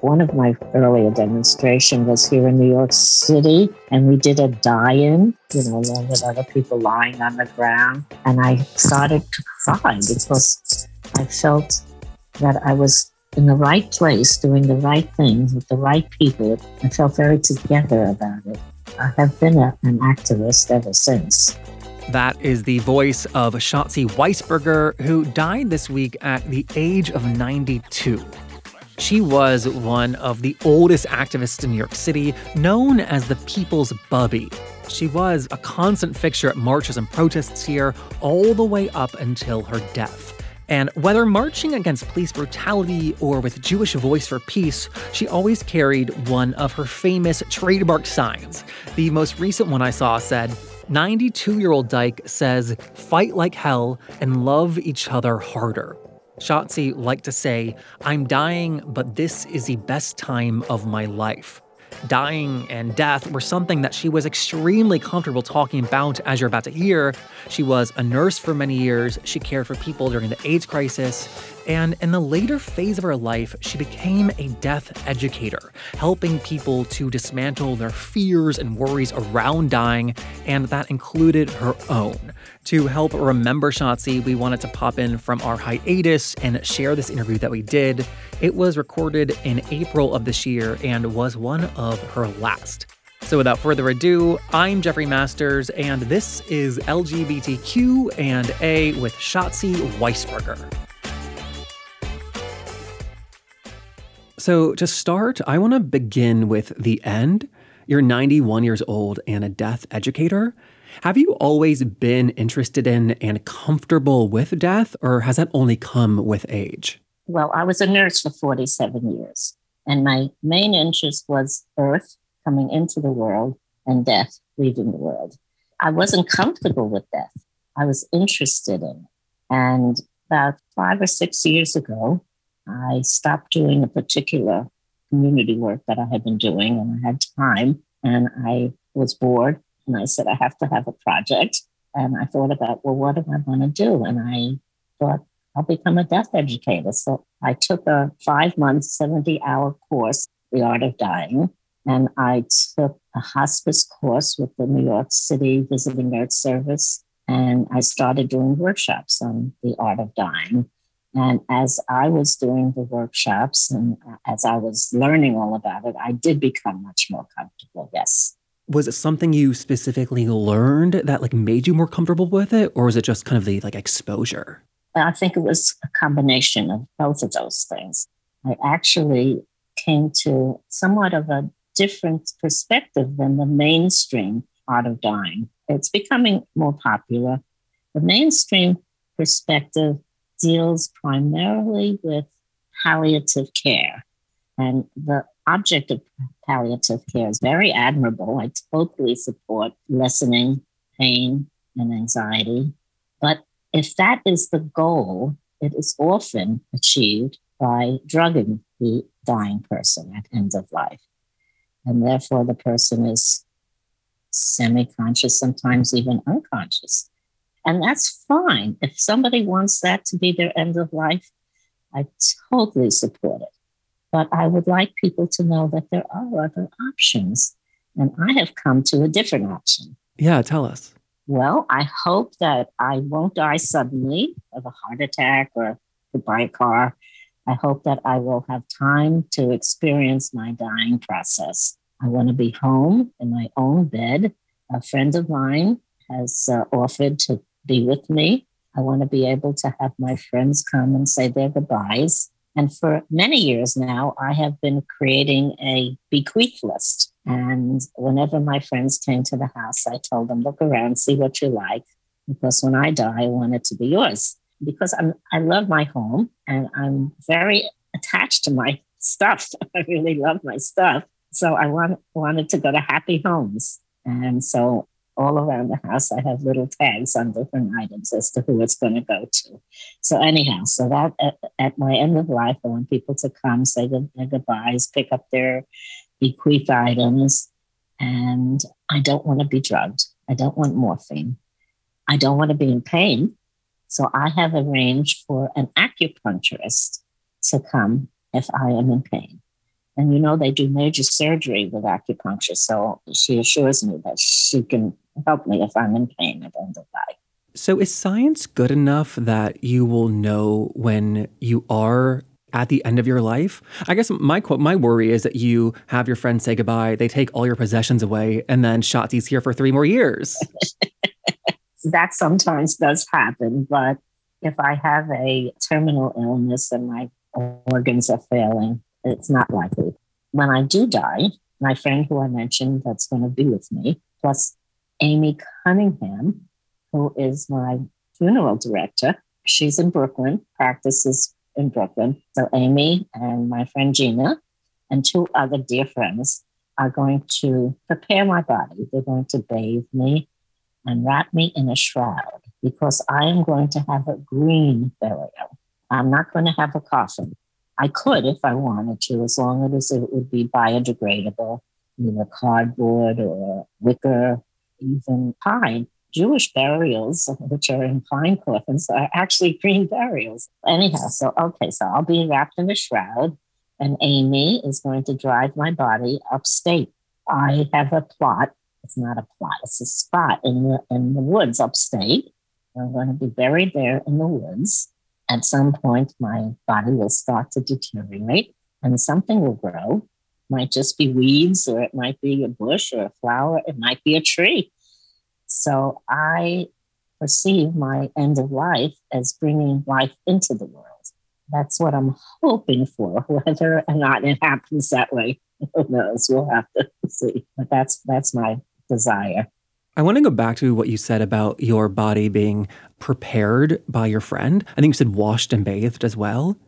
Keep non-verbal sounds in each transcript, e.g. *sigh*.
One of my earlier demonstrations was here in New York City, and we did a die-in, you know, along with other people lying on the ground. And I started to cry because I felt that I was in the right place, doing the right things with the right people. I felt very together about it. I have been a, an activist ever since. That is the voice of Shatzi Weisberger, who died this week at the age of 92. She was one of the oldest activists in New York City, known as the People's Bubby. She was a constant fixture at marches and protests here all the way up until her death. And whether marching against police brutality or with Jewish Voice for Peace, she always carried one of her famous trademark signs. The most recent one I saw said, 92 year old Dyke says, fight like hell and love each other harder. Shatzi liked to say, I'm dying, but this is the best time of my life. Dying and death were something that she was extremely comfortable talking about, as you're about to hear. She was a nurse for many years, she cared for people during the AIDS crisis, and in the later phase of her life, she became a death educator, helping people to dismantle their fears and worries around dying, and that included her own. To help remember Shatzi, we wanted to pop in from our hiatus and share this interview that we did. It was recorded in April of this year and was one of her last. So without further ado, I'm Jeffrey Masters, and this is LGBTQ and A with Shatzi Weisberger. So, to start, I want to begin with the end. You're 91 years old and a death educator. Have you always been interested in and comfortable with death, or has that only come with age? Well, I was a nurse for 47 years, and my main interest was Earth coming into the world and death leaving the world. I wasn't comfortable with death. I was interested in it. And about five or six years ago, I stopped doing a particular community work that I had been doing and I had time and I was bored and I said, I have to have a project. And I thought about, well, what do I want to do? And I thought, I'll become a death educator. So I took a five month, 70 hour course, The Art of Dying. And I took a hospice course with the New York City Visiting Nurse Service. And I started doing workshops on the art of dying. And as I was doing the workshops and as I was learning all about it, I did become much more comfortable. Yes. Was it something you specifically learned that like made you more comfortable with it, or was it just kind of the like exposure? I think it was a combination of both of those things. I actually came to somewhat of a different perspective than the mainstream art of dying. It's becoming more popular. The mainstream perspective deals primarily with palliative care. And the object of palliative care is very admirable. I totally support lessening pain and anxiety. But if that is the goal, it is often achieved by drugging the dying person at end of life. And therefore, the person is semi conscious, sometimes even unconscious. And that's fine. If somebody wants that to be their end of life, I totally support it. But I would like people to know that there are other options. And I have come to a different option. Yeah, tell us. Well, I hope that I won't die suddenly of a heart attack or to buy a car. I hope that I will have time to experience my dying process. I want to be home in my own bed. A friend of mine has uh, offered to be with me. I want to be able to have my friends come and say their goodbyes. And for many years now, I have been creating a bequeath list. And whenever my friends came to the house, I told them, look around, see what you like. Because when I die, I want it to be yours. Because I'm, I love my home and I'm very attached to my stuff. *laughs* I really love my stuff. So I want, wanted to go to happy homes. And so all around the house. I have little tags on different items as to who it's going to go to. So anyhow, so that at, at, my end of life, I want people to come, say their goodbyes, pick up their bequeath items, and I don't want to be drugged. I don't want morphine. I don't want to be in pain. So I have arranged for an acupuncturist to come if I am in pain. And you know, they do major surgery with acupuncture. So she assures me that she can help me if I'm in pain at the end of life. So, is science good enough that you will know when you are at the end of your life? I guess my quote, my worry is that you have your friends say goodbye, they take all your possessions away, and then Shatzi's here for three more years. *laughs* that sometimes does happen, but if I have a terminal illness and my organs are failing, it's not likely. When I do die, my friend who I mentioned that's going to be with me, plus Amy Cunningham, who is my funeral director, she's in Brooklyn, practices in Brooklyn. So Amy and my friend Gina and two other dear friends are going to prepare my body. They're going to bathe me and wrap me in a shroud because I am going to have a green burial. I'm not going to have a coffin. I could if I wanted to, as long as it would be biodegradable, either cardboard or wicker, even pine. Jewish burials, which are in pine coffins, are actually green burials. Anyhow, so okay, so I'll be wrapped in a shroud, and Amy is going to drive my body upstate. I have a plot. It's not a plot. It's a spot in the in the woods upstate. I'm going to be buried there in the woods. At some point, my body will start to deteriorate, and something will grow. Might just be weeds, or it might be a bush or a flower. It might be a tree so I perceive my end of life as bringing life into the world. That's what I'm hoping for. *laughs* Whether or not it happens that way, *laughs* who knows? We'll have to *laughs* see. But that's that's my desire. I want to go back to what you said about your body being prepared by your friend. I think you said washed and bathed as well.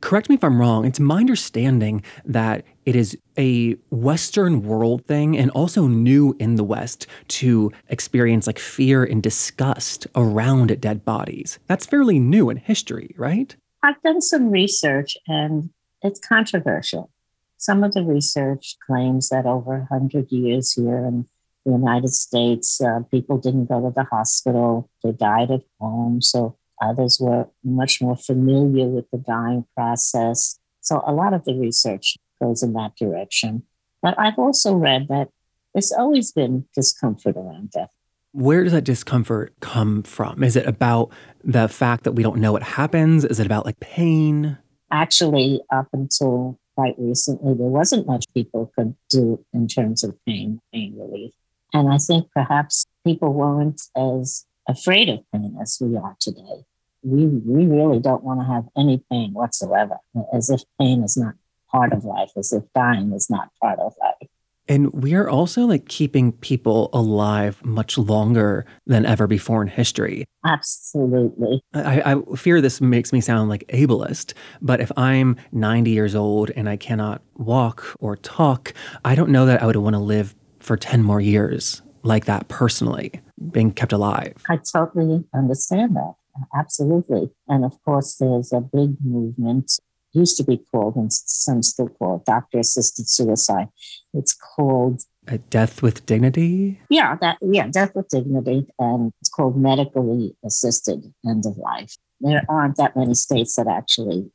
Correct me if I'm wrong. It's my understanding that it is a Western world thing and also new in the West to experience like fear and disgust around dead bodies. That's fairly new in history, right? I've done some research and it's controversial. Some of the research claims that over 100 years here in the United States, uh, people didn't go to the hospital, they died at home. So Others were much more familiar with the dying process. So a lot of the research goes in that direction. But I've also read that there's always been discomfort around death. Where does that discomfort come from? Is it about the fact that we don't know what happens? Is it about like pain? Actually, up until quite recently, there wasn't much people could do in terms of pain, pain relief. And I think perhaps people weren't as afraid of pain as we are today. We, we really don't want to have any pain whatsoever, as if pain is not part of life, as if dying is not part of life. And we are also like keeping people alive much longer than ever before in history. Absolutely. I, I, fear this makes me sound like ableist, but if I'm 90 years old and I cannot walk or talk, I don't know that I would want to live for 10 more years like that personally, being kept alive. I totally understand that. Absolutely. And of course, there's a big movement, used to be called, and some still call it doctor assisted suicide. It's called a death with dignity? Yeah, that yeah, death with dignity. And it's called medically assisted end of life. There aren't that many states that actually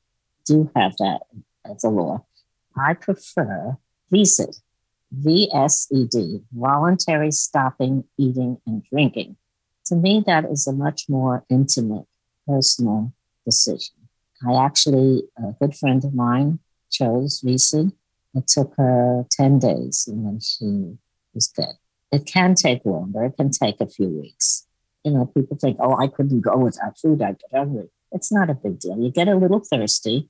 do have that as a law. I prefer VSED, VSED, voluntary stopping eating and drinking. To me, that is a much more intimate, personal decision. I actually, a good friend of mine chose VSED. It took her 10 days and then she was dead. It can take longer, it can take a few weeks. You know, people think, oh, I couldn't go without food, I get hungry. It's not a big deal. You get a little thirsty,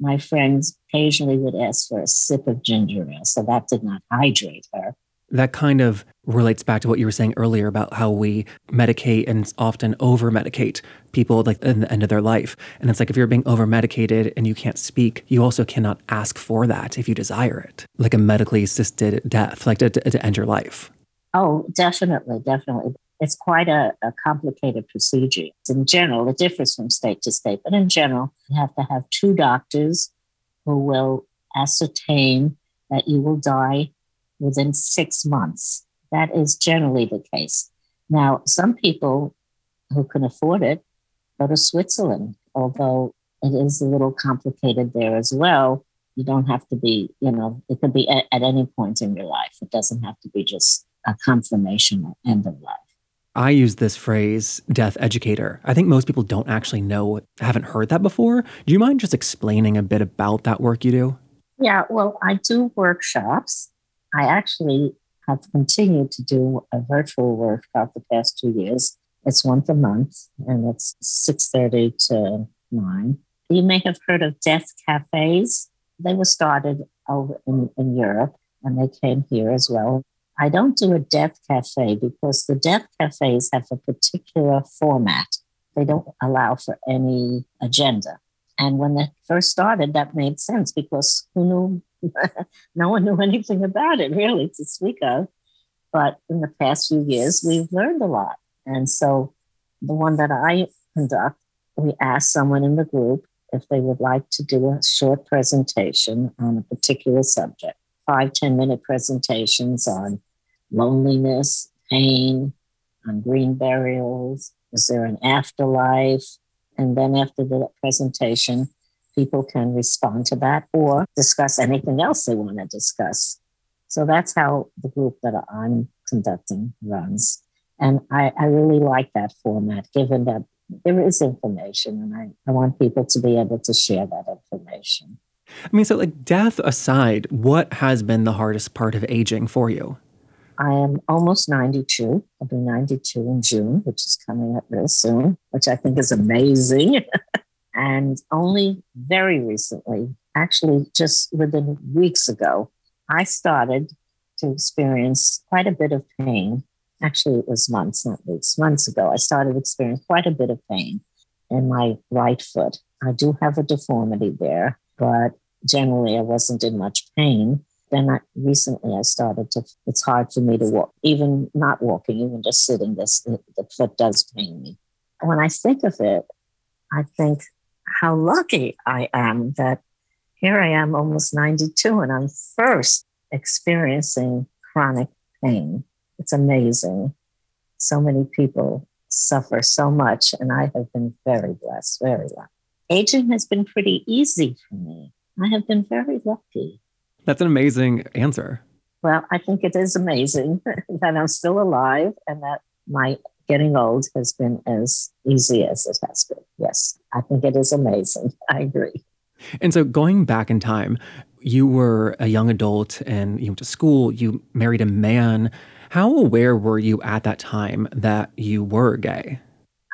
my friends occasionally would ask for a sip of ginger ale, so that did not hydrate her. That kind of relates back to what you were saying earlier about how we medicate and often over medicate people like in the end of their life. And it's like if you're being over medicated and you can't speak, you also cannot ask for that if you desire it, like a medically assisted death, like to, to, end your life. Oh, definitely, definitely. It's quite a, a complicated procedure. In general, it differs from state to state, but in general, you have to have two doctors who will ascertain that you will die within six months. That is generally the case. Now, some people who can afford it go to Switzerland, although it is a little complicated there as well. You don't have to be, you know, it could be at, at any point in your life. It doesn't have to be just a confirmation or end of life. I use this phrase, death educator. I think most people don't actually know, haven't heard that before. Do you mind just explaining a bit about that work you do? Yeah, well, I do workshops. I actually have continued to do a virtual workshop the past two years. It's once a month and it's 6.30 to 9. You may have heard of death cafes. They were started over in, in Europe and they came here as well. I don't do a death cafe because the death cafes have a particular format. They don't allow for any agenda. And when they first started, that made sense because who knew? *laughs* no one knew anything about it really to speak of. But in the past few years, we've learned a lot. And so the one that I conduct, we ask someone in the group if they would like to do a short presentation on a particular subject five ten minute presentations on loneliness, pain, on green burials. Is there an afterlife? And then after the presentation, people can respond to that or discuss anything else they want to discuss. So that's how the group that I'm conducting runs. And I, I really like that format, given that there is information and I, I want people to be able to share that information. I mean, so like death aside, what has been the hardest part of aging for you? I am almost 92. I'll be 92 in June, which is coming up real soon, which I think is amazing. *laughs* and only very recently, actually just within weeks ago, I started to experience quite a bit of pain. Actually, it was months, not weeks, months ago. I started experiencing quite a bit of pain in my right foot. I do have a deformity there, but generally I wasn't in much pain. Then I, recently I started to, it's hard for me to walk, even not walking, even just sitting, this, the, foot does pain me. When I think of it, I think how lucky I am that here I am almost 92 and I'm first experiencing chronic pain. It's amazing. So many people suffer so much, and I have been very blessed, very lucky. Aging has been pretty easy for me. I have been very lucky. That's an amazing answer. Well, I think it is amazing *laughs* that I'm still alive and that my getting old has been as easy as it has been. Yes, I think it is amazing. *laughs* I agree. And so going back in time, you were a young adult and you went to school, you married a man. How aware were you at that time that you were gay?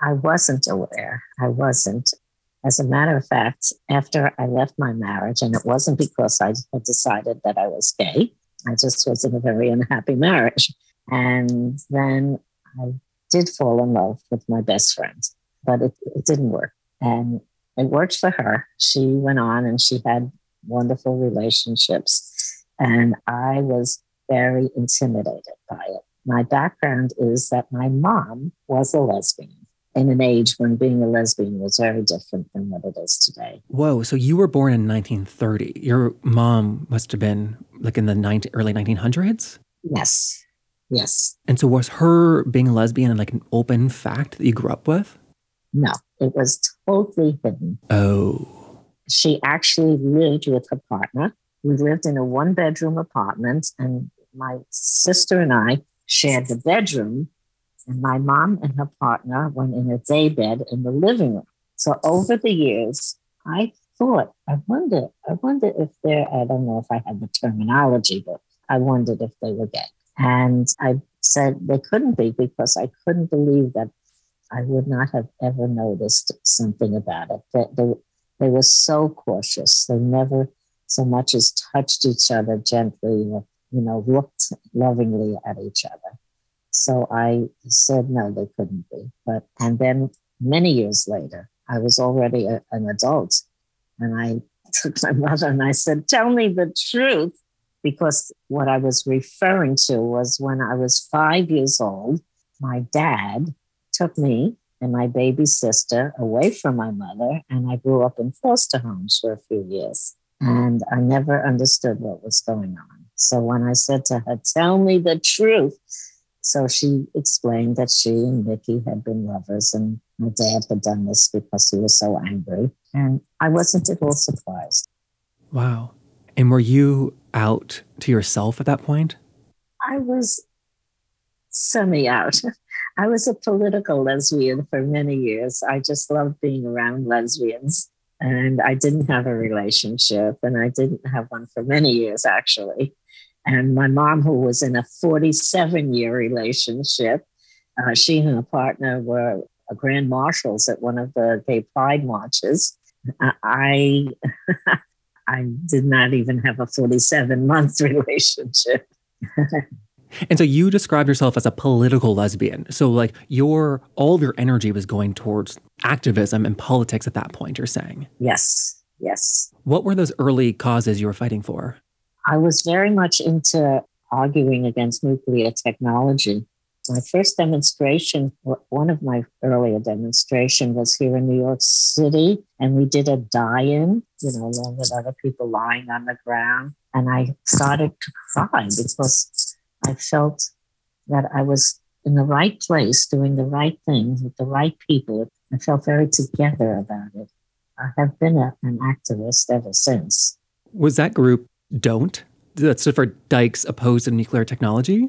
I wasn't aware. I wasn't. As a matter of fact, after I left my marriage, and it wasn't because I had decided that I was gay, I just was in a very unhappy marriage. And then I did fall in love with my best friend, but it, it didn't work. And it worked for her. She went on and she had wonderful relationships. And I was very intimidated by it. My background is that my mom was a lesbian in an age when being a lesbian was very different than what it is today. Whoa. So you were born in 1930. Your mom must have been like in the 19, early 1900s? Yes. Yes. And so was her being a lesbian like an open fact that you grew up with? No, it was totally hidden. Oh. She actually lived with her partner. We lived in a one bedroom apartment, and my sister and I shared the bedroom and my mom and her partner went in a day bed in the living room. So over the years, I thought, I wonder, I wonder if they're, I don't know if I had the terminology, but I wondered if they were gay. And I said they couldn't be because I couldn't believe that I would not have ever noticed something about it. That they, they were so cautious. They never so much as touched each other gently or, you know, looked lovingly at each other. So I said, no, they couldn't be. But, and then many years later, I was already a, an adult. And I *laughs* took my mother and I said, tell me the truth. Because what I was referring to was when I was five years old, my dad took me and my baby sister away from my mother, and I grew up in foster homes for a few years. And I never understood what was going on. So when I said to her, Tell me the truth, so she explained that she and Mickey had been lovers, and my dad had done this because he was so angry. And I wasn't at all surprised. Wow. And were you out to yourself at that point? I was semi out. *laughs* I was a political lesbian for many years. I just loved being around lesbians. And I didn't have a relationship, and I didn't have one for many years, actually. And my mom, who was in a 47 year relationship, uh, she and her partner were grand marshals at one of the gay pride marches. I *laughs* I did not even have a 47 month *laughs* relationship. and so you describe yourself as a political lesbian. So like your all of your energy was going towards activism and politics at that point, you're saying? Yes. Yes. What were those early causes you were fighting for? I was very much into arguing against nuclear technology my first demonstration, one of my earlier demonstration was here in New York City, and we did a die-in, you know, along with other people lying on the ground. And I started to cry because I felt that I was in the right place, doing the right things with the right people. I felt very together about it. I have been a, an activist ever since. Was that group Don't? That stood for Dykes Opposed to Nuclear Technology?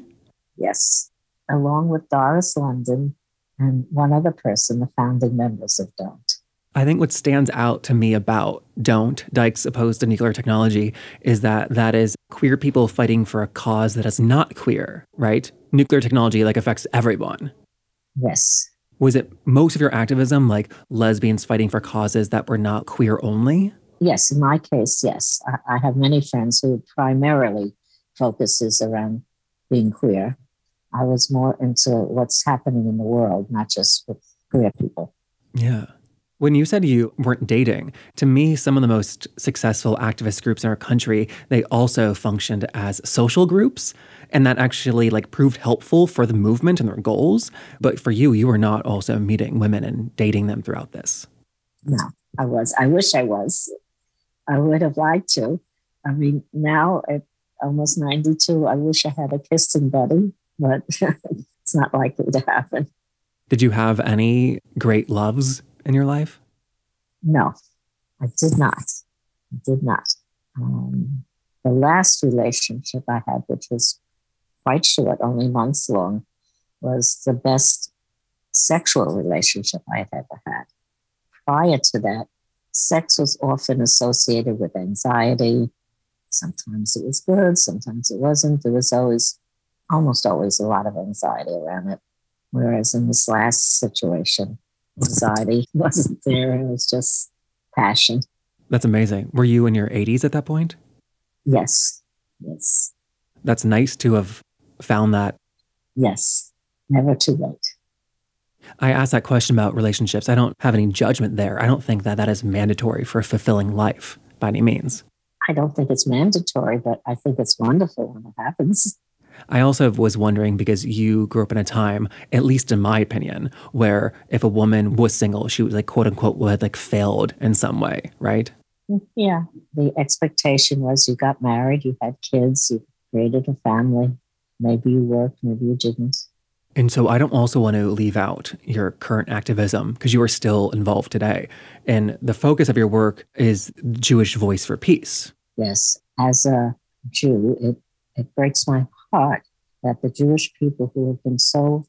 Yes along with Doris London and one other person, the founding members of Don't. I think what stands out to me about Don't, Dykes opposed to nuclear technology, is that that is queer people fighting for a cause that is not queer, right? Nuclear technology like affects everyone. Yes. Was it most of your activism like lesbians fighting for causes that were not queer only? Yes, in my case, yes. I, I have many friends who primarily focuses around being queer. I was more into what's happening in the world, not just with queer people. Yeah. When you said you weren't dating, to me, some of the most successful activist groups in our country, they also functioned as social groups. And that actually like proved helpful for the movement and their goals. But for you, you were not also meeting women and dating them throughout this. No, I was. I wish I was. I would have liked to. I mean, now at almost 92, I wish I had a kissing buddy but *laughs* it's not likely to happen. Did you have any great loves in your life? No, I did not. I did not. Um, the last relationship I had, which was quite short, only months long, was the best sexual relationship I had ever had. Prior to that, sex was often associated with anxiety. Sometimes it was good, sometimes it wasn't. There was always almost always a lot of anxiety around it. Whereas in this last situation, anxiety *laughs* wasn't there. It was just passion. That's amazing. Were you in your 80s at that point? Yes. Yes. That's nice to have found that. Yes. Never too late. I asked that question about relationships. I don't have any judgment there. I don't think that that is mandatory for a fulfilling life by any means. I don't think it's mandatory, but I think it's wonderful when it happens. *laughs* I also was wondering because you grew up in a time, at least in my opinion, where if a woman was single, she was like quote unquote would like failed in some way, right? Yeah. The expectation was you got married, you had kids, you created a family. Maybe you worked, maybe you didn't. And so I don't also want to leave out your current activism because you are still involved today. And the focus of your work is Jewish Voice for Peace. Yes. As a Jew, it, it breaks my heart that the Jewish people who have been so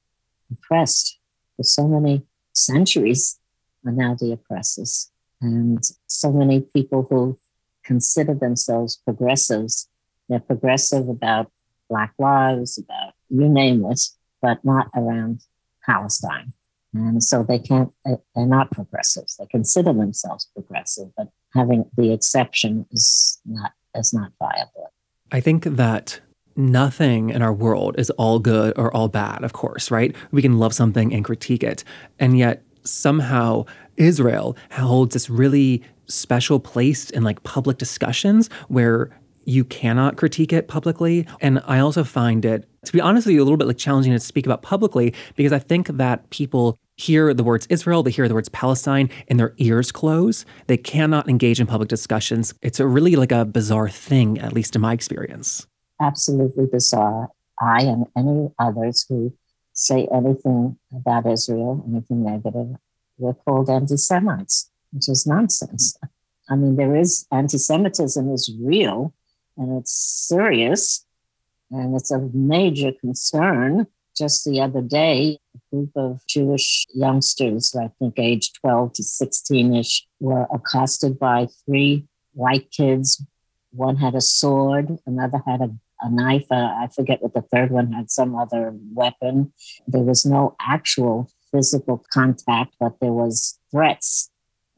oppressed for so many centuries are now the oppressors. And so many people who consider themselves progressives, they're progressive about Black lives, about you name it, but not around Palestine. And so they can't, they're not progressives. They consider themselves progressive, but having the exception is not, is not viable. I think that nothing in our world is all good or all bad, of course, right? We can love something and critique it. And yet, somehow, Israel holds this really special place in like public discussions where you cannot critique it publicly. And I also find it, to be honest with you, a little bit like challenging to speak about publicly because I think that people hear the words Israel, they hear the words Palestine, and their ears close. They cannot engage in public discussions. It's a really like a bizarre thing, at least in my experience absolutely bizarre. I and any others who say anything about Israel, anything negative, we're called anti Semites, which is nonsense. I mean, there is anti Semitism is real, and it's serious and it's a major concern. Just the other day, a group of Jewish youngsters, I think age 12 to 16 ish, were accosted by three white kids. One had a sword, another had a, a knife. Uh, I forget what the third one had, some other weapon. There was no actual physical contact, but there was threats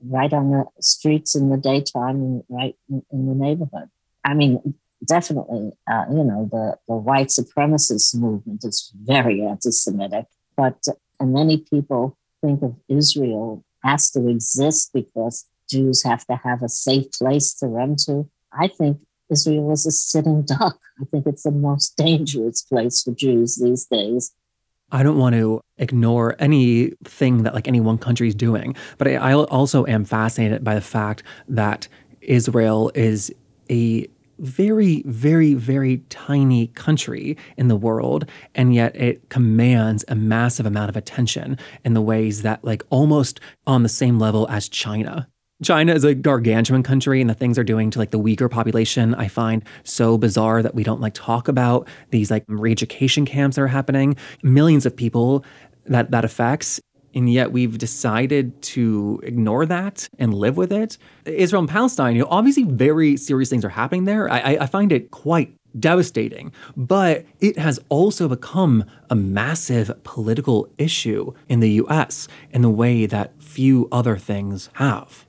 right on the streets in the daytime and right in, in the neighborhood. I mean, definitely, uh, you know, the, the white supremacist movement is very anti Semitic, but uh, many people think of Israel has to exist because Jews have to have a safe place to run to. I think Israel is a sitting *laughs* duck. I think it's the most dangerous place for Jews these days. I don't want to ignore anything that like any one country is doing, but I, I also am fascinated by the fact that Israel is a very, very, very tiny country in the world, and yet it commands a massive amount of attention in the ways that, like, almost on the same level as China. China is a gargantuan country, and the things they're doing to like the Uyghur population, I find so bizarre that we don't like talk about these like re-education camps that are happening. Millions of people that that affects and yet we've decided to ignore that and live with it. Israel and Palestine, you know, obviously very serious things are happening there. I, I find it quite devastating, but it has also become a massive political issue in the US in the way that few other things have.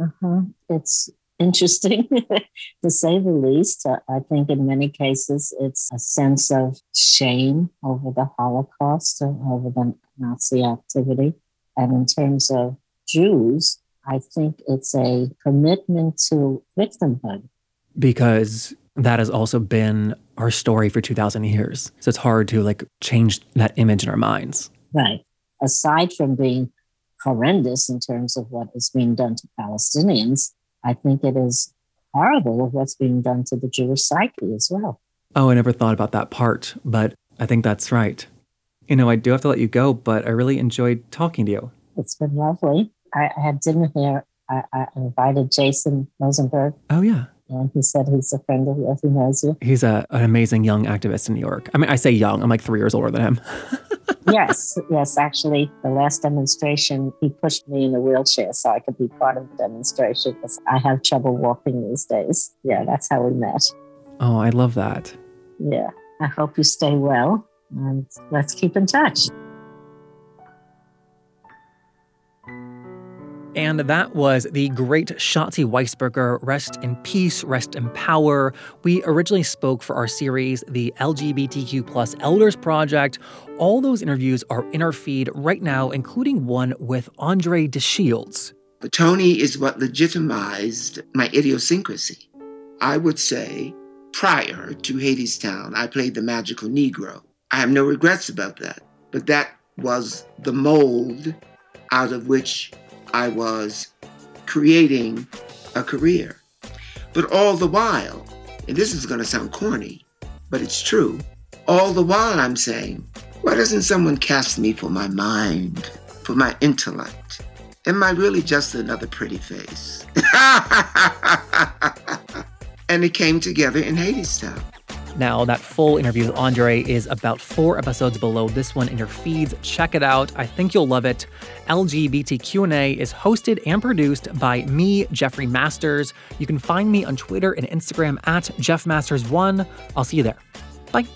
Uh-huh. It's interesting *laughs* to say the least. I think in many cases it's a sense of shame over the Holocaust, over the Nazi activity. And in terms of Jews, I think it's a commitment to victimhood. Because that has also been our story for 2000 years. So it's hard to like change that image in our minds. Right. Aside from being horrendous in terms of what is being done to Palestinians, I think it is horrible of what's being done to the Jewish psyche as well. Oh, I never thought about that part, but I think that's right. You know, I do have to let you go, but I really enjoyed talking to you. It's been lovely. I, I had dinner here. I, I, invited Jason Rosenberg. Oh, yeah. And he said he's a friend of yours. He knows you. He's a, an amazing young activist in New York. I mean, I say young, I'm like three years older than him. *laughs* yes, yes. Actually, the last demonstration, he pushed me in a wheelchair so I could be part of the demonstration because I have trouble walking these days. Yeah, that's how we met. Oh, I love that. Yeah. I hope you stay well and let's keep in touch. And that was the great Shatzi Weisberger. Rest in peace, rest in power. We originally spoke for our series, the LGBTQ plus Elders Project. All those interviews are in our feed right now, including one with Andre De Shields. Tony is what legitimized my idiosyncrasy. I would say prior to Hadestown, I played the magical Negro. I have no regrets about that. But that was the mold out of which I was creating a career. But all the while, and this is going to sound corny, but it's true, all the while I'm saying, why doesn't someone cast me for my mind, for my intellect? Am I really just another pretty face? *laughs* and it came together in Hadestown. Now, that full interview with Andre is about four episodes below this one in your feeds. Check it out. I think you'll love it. LGBTQ&A is hosted and produced by me, Jeffrey Masters. You can find me on Twitter and Instagram at JeffMasters1. I'll see you there. Bye.